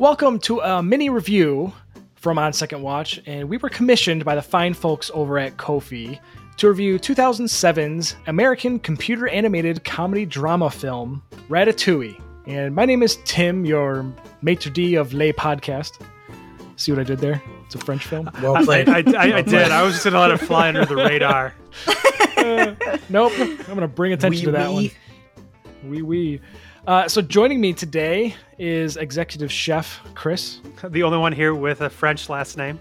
Welcome to a mini review from On Second Watch, and we were commissioned by the fine folks over at Ko-fi to review 2007's American computer animated comedy drama film, Ratatouille. And my name is Tim, your maitre d' of Les podcast. See what I did there? It's a French film. Well played. I, I, I did. I was just going to let it fly under the radar. Uh, nope. I'm going to bring attention to that Wee one. Wee wee. Uh, so joining me today is executive chef Chris. The only one here with a French last name.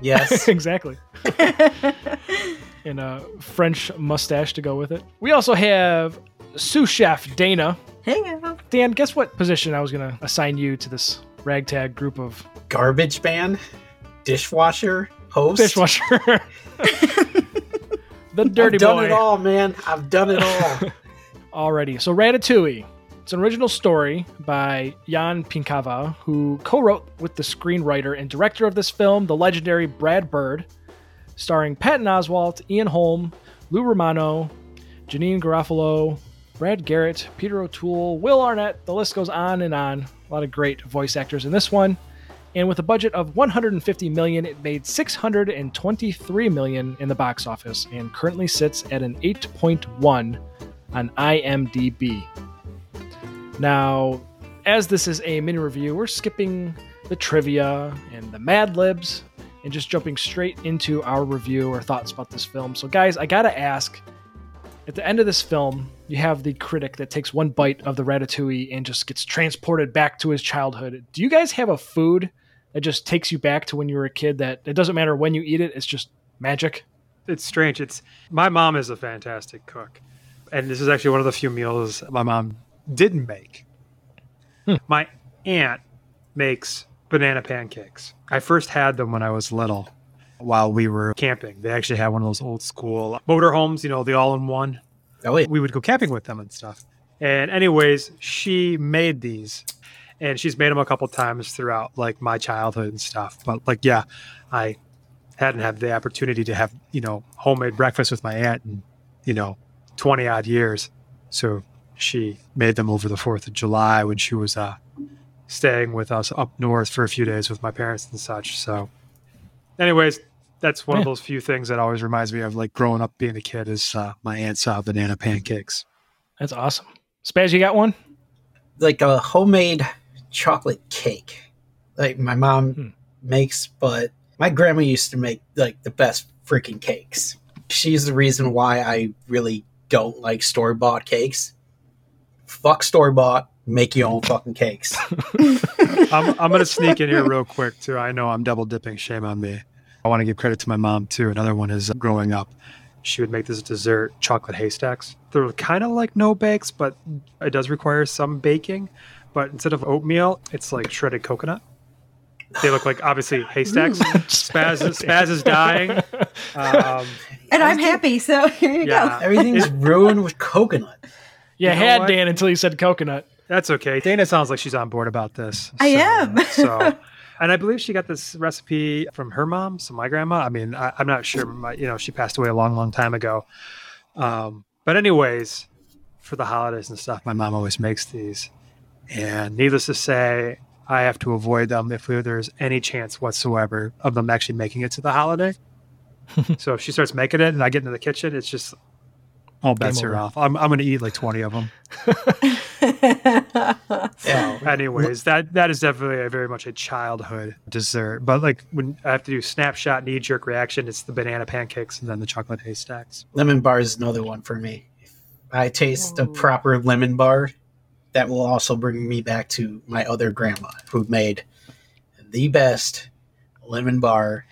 Yes. exactly. and a French mustache to go with it. We also have sous chef Dana. Hey. Dan, guess what position I was going to assign you to this ragtag group of Garbage man, dishwasher, host. dishwasher? the dirty I've done boy. it all, man. I've done it all. Already. So Ratatouille. It's an original story by Jan Pinkava, who co-wrote with the screenwriter and director of this film, the legendary Brad Bird, starring Patton Oswalt, Ian Holm, Lou Romano, Janeane Garofalo, Brad Garrett, Peter O'Toole, Will Arnett. The list goes on and on. A lot of great voice actors in this one. And with a budget of 150 million, it made 623 million in the box office and currently sits at an 8.1 on IMDb. Now, as this is a mini review, we're skipping the trivia and the Mad Libs and just jumping straight into our review or thoughts about this film. So, guys, I gotta ask at the end of this film, you have the critic that takes one bite of the ratatouille and just gets transported back to his childhood. Do you guys have a food that just takes you back to when you were a kid that it doesn't matter when you eat it, it's just magic? It's strange. It's my mom is a fantastic cook, and this is actually one of the few meals my mom didn't make. Hmm. My aunt makes banana pancakes. I first had them when I was little, while we were camping. They actually had one of those old school motorhomes, you know, the all-in-one. oh, yeah. we would go camping with them and stuff. And anyways, she made these and she's made them a couple times throughout like my childhood and stuff. But like, yeah, I hadn't had the opportunity to have, you know, homemade breakfast with my aunt in, you know, 20 odd years. So she made them over the 4th of July when she was uh, staying with us up north for a few days with my parents and such. So, anyways, that's one of those few things that always reminds me of like growing up being a kid is uh, my aunt's uh, banana pancakes. That's awesome. Spaz, you got one? Like a homemade chocolate cake. Like my mom Hmm. makes, but my grandma used to make like the best freaking cakes. She's the reason why I really don't like store bought cakes. Fuck store bought, make your own fucking cakes. I'm, I'm going to sneak in here real quick, too. I know I'm double dipping. Shame on me. I want to give credit to my mom, too. Another one is uh, growing up, she would make this dessert chocolate haystacks. They're kind of like no bakes, but it does require some baking. But instead of oatmeal, it's like shredded coconut. They look like obviously haystacks. Spaz, Spaz is dying. Um, And I'm happy, so here you go. yeah, Everything's ruined with coconut. You, You know had what? Dan until you said coconut. That's okay. Dana sounds like she's on board about this. I So- am. so, and I believe she got this recipe from her mom, so my grandma. I mean, I, I'm not sure. My, you know, she passed away a long, long time ago. Um, but anyways, for the holidays and stuff, my mom always makes these. And needless to say, I have to avoid them if there's any chance whatsoever of them actually making it to the holiday. so if she starts making it and I get into the kitchen, it's just all bets Game are off. I'm, I'm going to eat like 20 of them. Yeah. anyways that that is definitely a very much a childhood dessert but like when i have to do snapshot knee jerk reaction it's the banana pancakes and then the chocolate haystacks Lemon bar is another one for me. If I taste the Oh. proper lemon bar, that will also bring me back to my other grandma who made the best lemon bar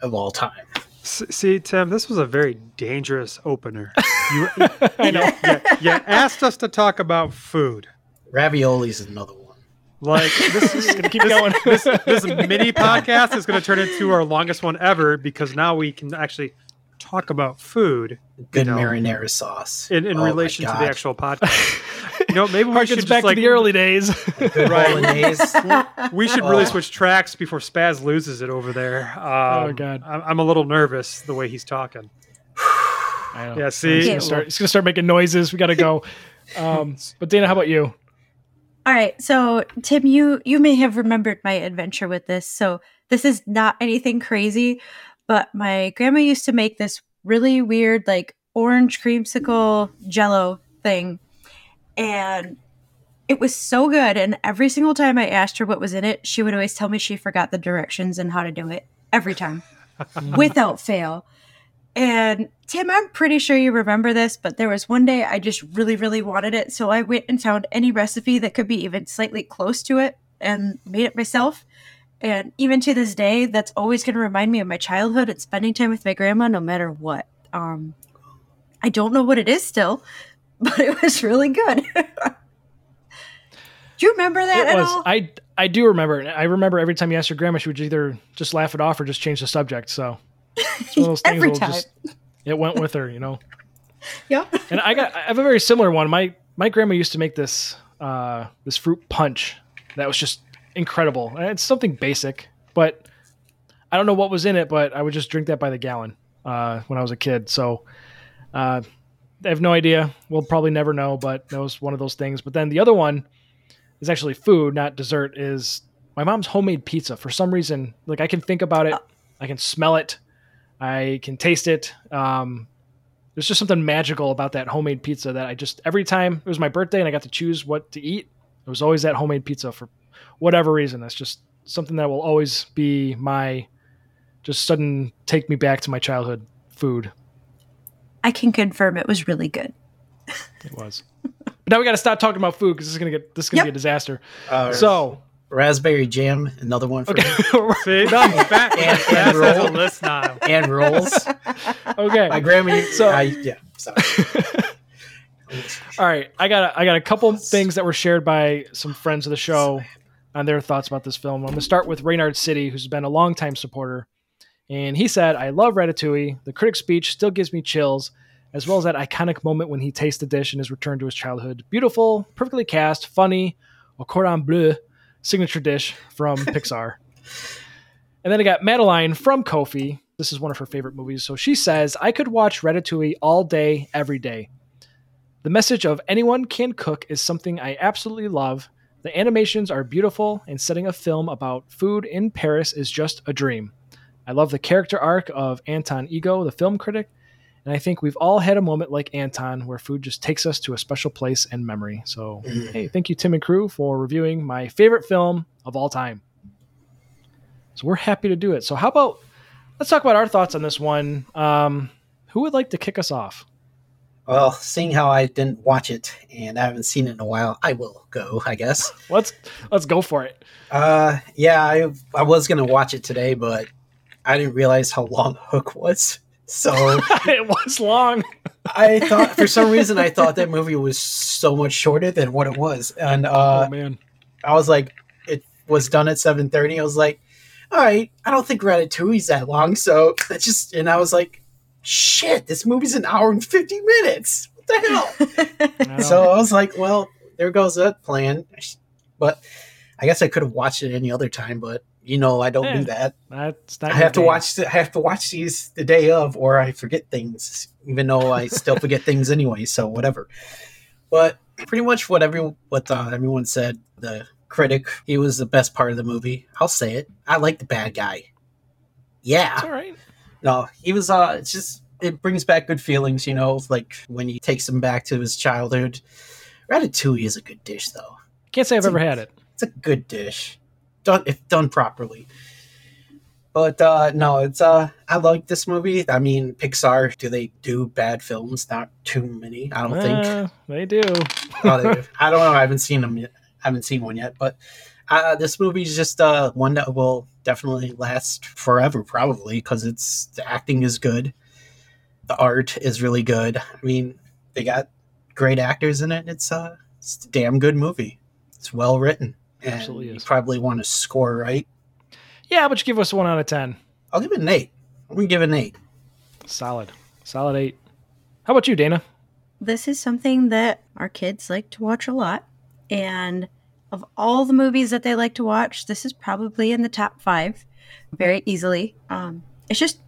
of all time. S- see tim this was a very dangerous opener you, I know. you, you asked us to talk about food Raviolis is another one. like this is Gonna keep going. this, this mini podcast is going to turn into our longest one ever because now we can actually talk about food Good You know, marinara sauce. in, in Oh relation to the actual podcast you know maybe we should just back like to the early days. Right. We should really Oh. switch tracks before Spaz loses it over there. Um, Oh, God. I'm, I'm a little nervous the way he's talking. I. Yeah, see, He's gonna, start, he's gonna start making noises. We gotta go. Um, but Dana, how about you? All right, so Tim, you you may have remembered my adventure with this. So this is not anything crazy, but my grandma used to make this really weird, like orange creamsicle jello thing, and it was so good. And every single time I asked her what was in it, she would always tell me she forgot the directions and how to do it every time, without fail. And Tim, I'm pretty sure you remember this, but there was one day I just really, really wanted it. So I went and found any recipe that could be even slightly close to it and made it myself. And even to this day, that's always going to remind me of my childhood and spending time with my grandma, no matter what. Um, I don't know what it is still, but it was really good. do you remember that it at was. all? I I do remember. it. I remember every time you asked your grandma, she would either just laugh it off or just change the subject. So it's one of those things Every time. just it went with her, you know. yeah. And I got I have a very similar one. My my grandma used to make this uh this fruit punch that was just incredible. It's something basic, but I don't know what was in it, but I would just drink that by the gallon uh when I was a kid. So uh I have no idea. We'll probably never know, but that was one of those things. But then the other one is actually food, not dessert, is my mom's homemade pizza. For some reason, like I can think about it, I can smell it, I can taste it. Um, there's just something magical about that homemade pizza that I just every time it was my birthday and I got to choose what to eat, it was always that homemade pizza for whatever reason. That's just something that will always be my just sudden take me back to my childhood food. I can confirm it was really good. It was. but now we got to stop talking about food because this is gonna get this is gonna Yep. be a disaster. Uh, So raspberry jam, another one for me. See, Done. Back, And- that's and as a roll. list now. and rolls. okay. My grandma. So- I, yeah. Sorry. All right, I got a, I got a couple things that were shared by some friends of the show on their thoughts about this film. I'm going to start with Reynard City, who's been a longtime supporter, and he said, "I love Ratatouille. The critic speech still gives me chills, as well as that iconic moment when he tastes the dish and is returned to his childhood. Beautiful, perfectly cast, funny, au cordon bleu, signature dish from Pixar." And then I got Madeline from Ko-fi. This is one of her favorite movies. So she says, I could watch Ratatouille all day, every day. The message of anyone can cook is something I absolutely love. The animations are beautiful, and setting a film about food in Paris is just a dream. I love the character arc of Anton Ego, the film critic, and I think we've all had a moment like Anton where food just takes us to a special place and memory. So, hey, thank you, Tim and crew, for reviewing my favorite film of all time. So, we're happy to do it. So, how about let's talk about our thoughts on this one? Um, who would like to kick us off? Well, seeing how I didn't watch it and I haven't seen it in a while, I will go. I guess. Let's let's go for it. Uh, yeah, I I was gonna watch it today, but I didn't realize how long Hook was. So it was long. I thought, for some reason, I thought that movie was so much shorter than what it was, and uh, oh man. I was like, it was done at seven thirty. I was like, all right, I don't think Ratatouille's that long, so that's just. And I was like, shit, this movie's an hour and fifty minutes. What the hell? So I was like, well, there goes that plan. But I guess I could have watched it any other time, but you know, I don't Yeah. do that. that's not I have to game. watch. The, I have to watch these the day of, or I forget things. Even though I still forget things anyway, so whatever. But pretty much what every what uh, everyone said. The critic, he was the best part of the movie. I'll say it. I like the bad guy. Yeah, It's all right. No, he was. Uh, it's just it brings back good feelings, you know, like when he takes him back to his childhood. Ratatouille is a good dish, though. Can't say I've ever had it. It's a good dish, done if done properly. But uh, no, it's uh, I like this movie. I mean, Pixar. Do they do bad films? Not too many. I don't think. Uh, they do. Oh, they- I don't know. I haven't seen them yet. I haven't seen one yet, but uh, this is just uh, one that will definitely last forever, probably because it's the acting is good, the art is really good. I mean, they got great actors in it. It's uh, it's a damn good movie. It's well written. And Absolutely You probably want to score right. Yeah, but you give us one out of ten. I'll give it an eight. I'm gonna give it an eight. Solid. Solid eight. How about you, Dana? this is something that our kids like to watch a lot. And of all the movies that they like to watch, this is probably in the top five very easily. Um, it's just,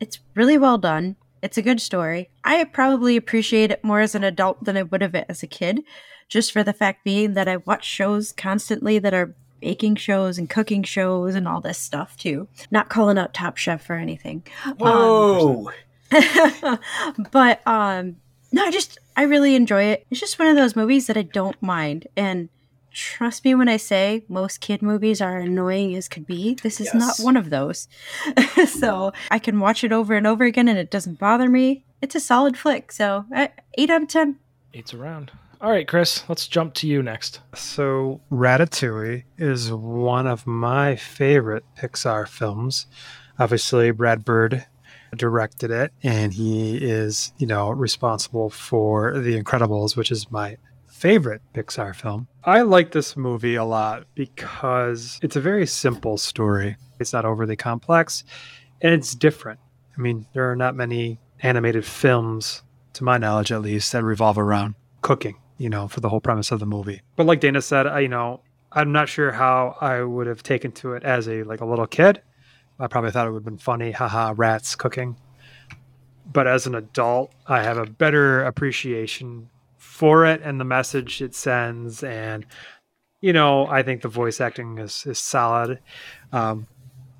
it's really well done. It's a good story. I probably appreciate it more as an adult than I would have it as a kid, just for the fact being that I watch shows constantly that are baking shows and cooking shows and all this stuff too. Not calling out Top Chef or anything. Whoa. Um, but um no, I just I really enjoy it. It's just one of those movies that I don't mind and trust me when I say most kid movies are annoying as could be. This is Yes. not one of those. so I can watch it over and over again and it doesn't bother me. It's a solid flick. So uh, 8 out of 10. Eight's around. All right, Chris, let's jump to you next. So, Ratatouille is one of my favorite Pixar films. Obviously, Brad Bird directed it, and he is, you know, responsible for The Incredibles, which is my favorite Pixar film. I like this movie a lot because it's a very simple story. It's not overly complex, and it's different. I mean, there are not many animated films, to my knowledge at least, that revolve around cooking, you know, for the whole premise of the movie. But like Dana said, I, you know, I'm not sure how I would have taken to it as a like a little kid. I probably thought it would have been funny, haha, rats cooking. But as an adult, I have a better appreciation for it and the message it sends and you know, I think the voice acting is is solid. Um,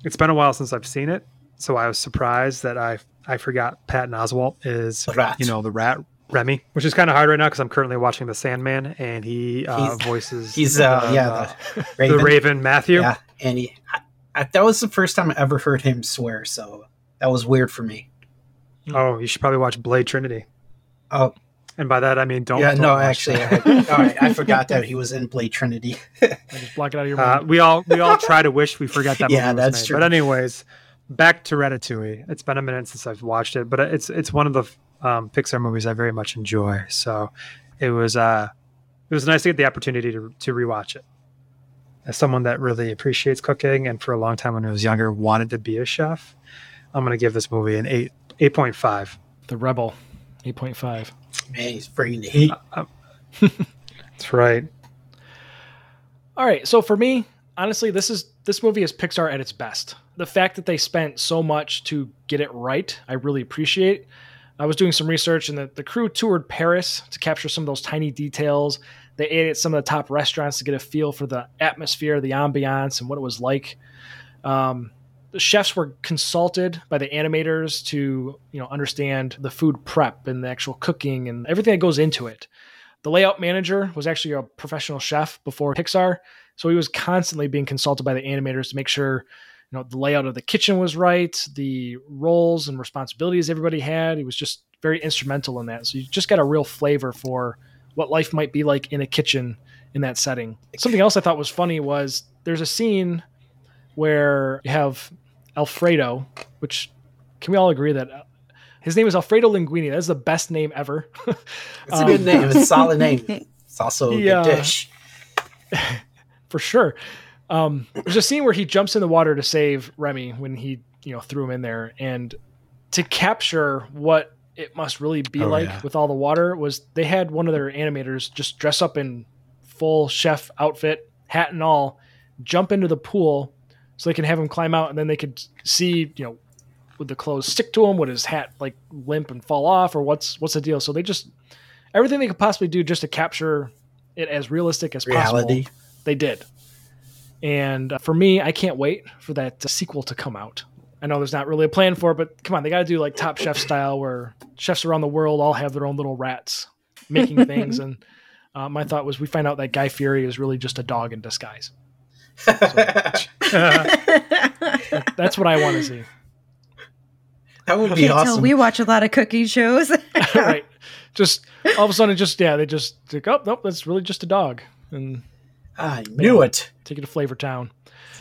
it's been a while since I've seen it, so I was surprised that I I forgot Patton Oswalt is rat. you know the rat Remy, which is kind of hard right now because I'm currently watching The Sandman and he uh, He's- voices He's uh the- yeah the the, Raven. the Raven Matthew. Yeah, and he I, I, that was the first time I ever heard him swear, so that was weird for me. Oh, you should probably watch Blade Trinity. Oh And by that I mean don't. yeah, don't no, watch actually, that. I, all right, I forgot that he was in Blade Trinity. I just block it out of your Uh, mind. we all we all try to wish we forgot that. Yeah, movie that's made. true. But anyways, back to Ratatouille. It's been a minute since I've watched it, but it's it's one of the um, Pixar movies I very much enjoy. So it was uh it was nice to get the opportunity to to rewatch it. As someone that really appreciates cooking and for a long time when I was younger wanted to be a chef, I'm gonna give this movie an eight eight point five. the Rebel, 8.5. Man, he's bringing the heat. That's right. All right, so for me, honestly, this is this movie is Pixar at its best. The fact that they spent so much to get it right, I really appreciate. I was doing some research, and the, the crew toured Paris to capture some of those tiny details. They ate at some of the top restaurants to get a feel for the atmosphere, the ambiance, and what it was like. Um, the chefs were consulted by the animators to, you know, understand the food prep and the actual cooking and everything that goes into it. The layout manager was actually a professional chef before Pixar, so he was constantly being consulted by the animators to make sure, you know, the layout of the kitchen was right, the roles and responsibilities everybody had. He was just very instrumental in that. So you just got a real flavor for what life might be like in a kitchen in that setting. Something else I thought was funny was there's a scene where you have Alfredo, which can we all agree that uh, his name is Alfredo Linguini? That's the best name ever. It's a good Um, name. It's a solid name. It's also a He, good uh, dish. for sure. Um, there's a scene where he jumps in the water to save Remy when he, you know, threw him in there, and to capture what it must really be Oh, like yeah. with all the water was they had one of their animators just dress up in full chef outfit, hat and all, jump into the pool so they can have him climb out, and then they could see, you know, would the clothes stick to him? Would his hat like limp and fall off, or what's what's the deal? So they just everything they could possibly do just to capture it as realistic as possible they did. And uh, for me, I can't wait for that uh, sequel to come out. I know there's not really a plan for it, but come on, they got to do like Top Chef style, where chefs around the world all have their own little rats making things. And uh, my thought was, we find out that Guy Fieri is really just a dog in disguise. That's what I want to see. that would be Can't tell awesome. we watch a lot of cooking shows. right? Just all of a sudden, just yeah, they just like, oh nope, that's really just a dog, and I knew it. take it to Flavor Town.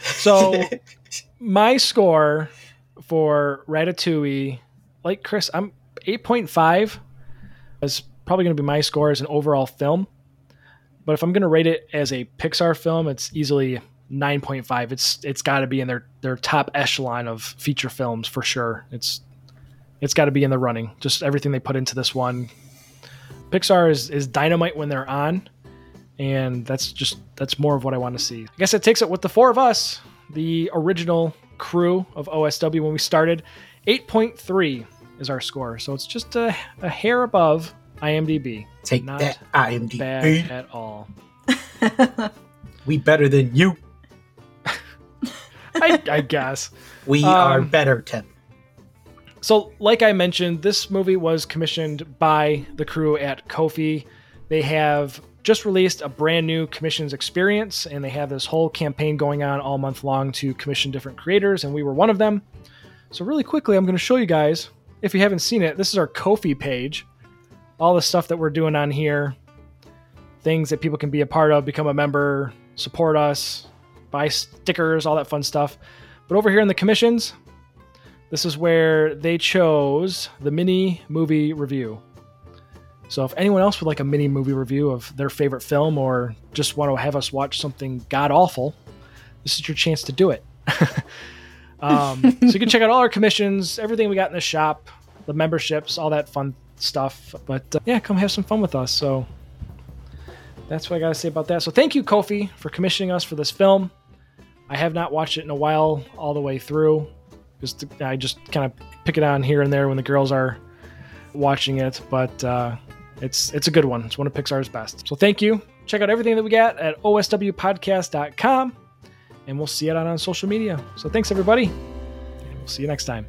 So my score for Ratatouille, like Chris, I'm 8.5 is probably going to be my score as an overall film. But if I'm going to rate it as a Pixar film, it's easily 9.5. It's it's got to be in their their top echelon of feature films for sure. It's it's got to be in the running. Just everything they put into this one. Pixar is is dynamite when they're on and that's just that's more of what I want to see. I guess it takes it with the four of us, the original crew of OSW when we started. 8.3 is our score. So it's just a, a hair above IMDb. Take Not that, IMDb. Bad at all. We better than you. I, I guess. We Um, are better, Tim. So, like I mentioned, this movie was commissioned by the crew at Ko-fi. They have just released a brand new commissions experience, and they have this whole campaign going on all month long to commission different creators, and we were one of them. So, really quickly, I'm going to show you guys, if you haven't seen it, this is our Ko-fi page. All the stuff that we're doing on here, things that people can be a part of, become a member, support us, buy stickers, all that fun stuff. But over here in the commissions, this is where they chose the mini movie review. So if anyone else would like a mini movie review of their favorite film or just want to have us watch something god awful, this is your chance to do it. um, so you can check out all our commissions, everything we got in the shop, the memberships, all that fun stuff. But uh, yeah, come have some fun with us. So that's what I got to say about that. So thank you, Ko-fi, for commissioning us for this film. I have not watched it in a while, all the way through. Just I just kind of pick it on here and there when the girls are watching it, but uh, it's it's a good one. It's one of Pixar's best. So thank you. Check out everything that we got at oswpodcast.com, and we'll see it out on social media. So thanks everybody, and we'll see you next time.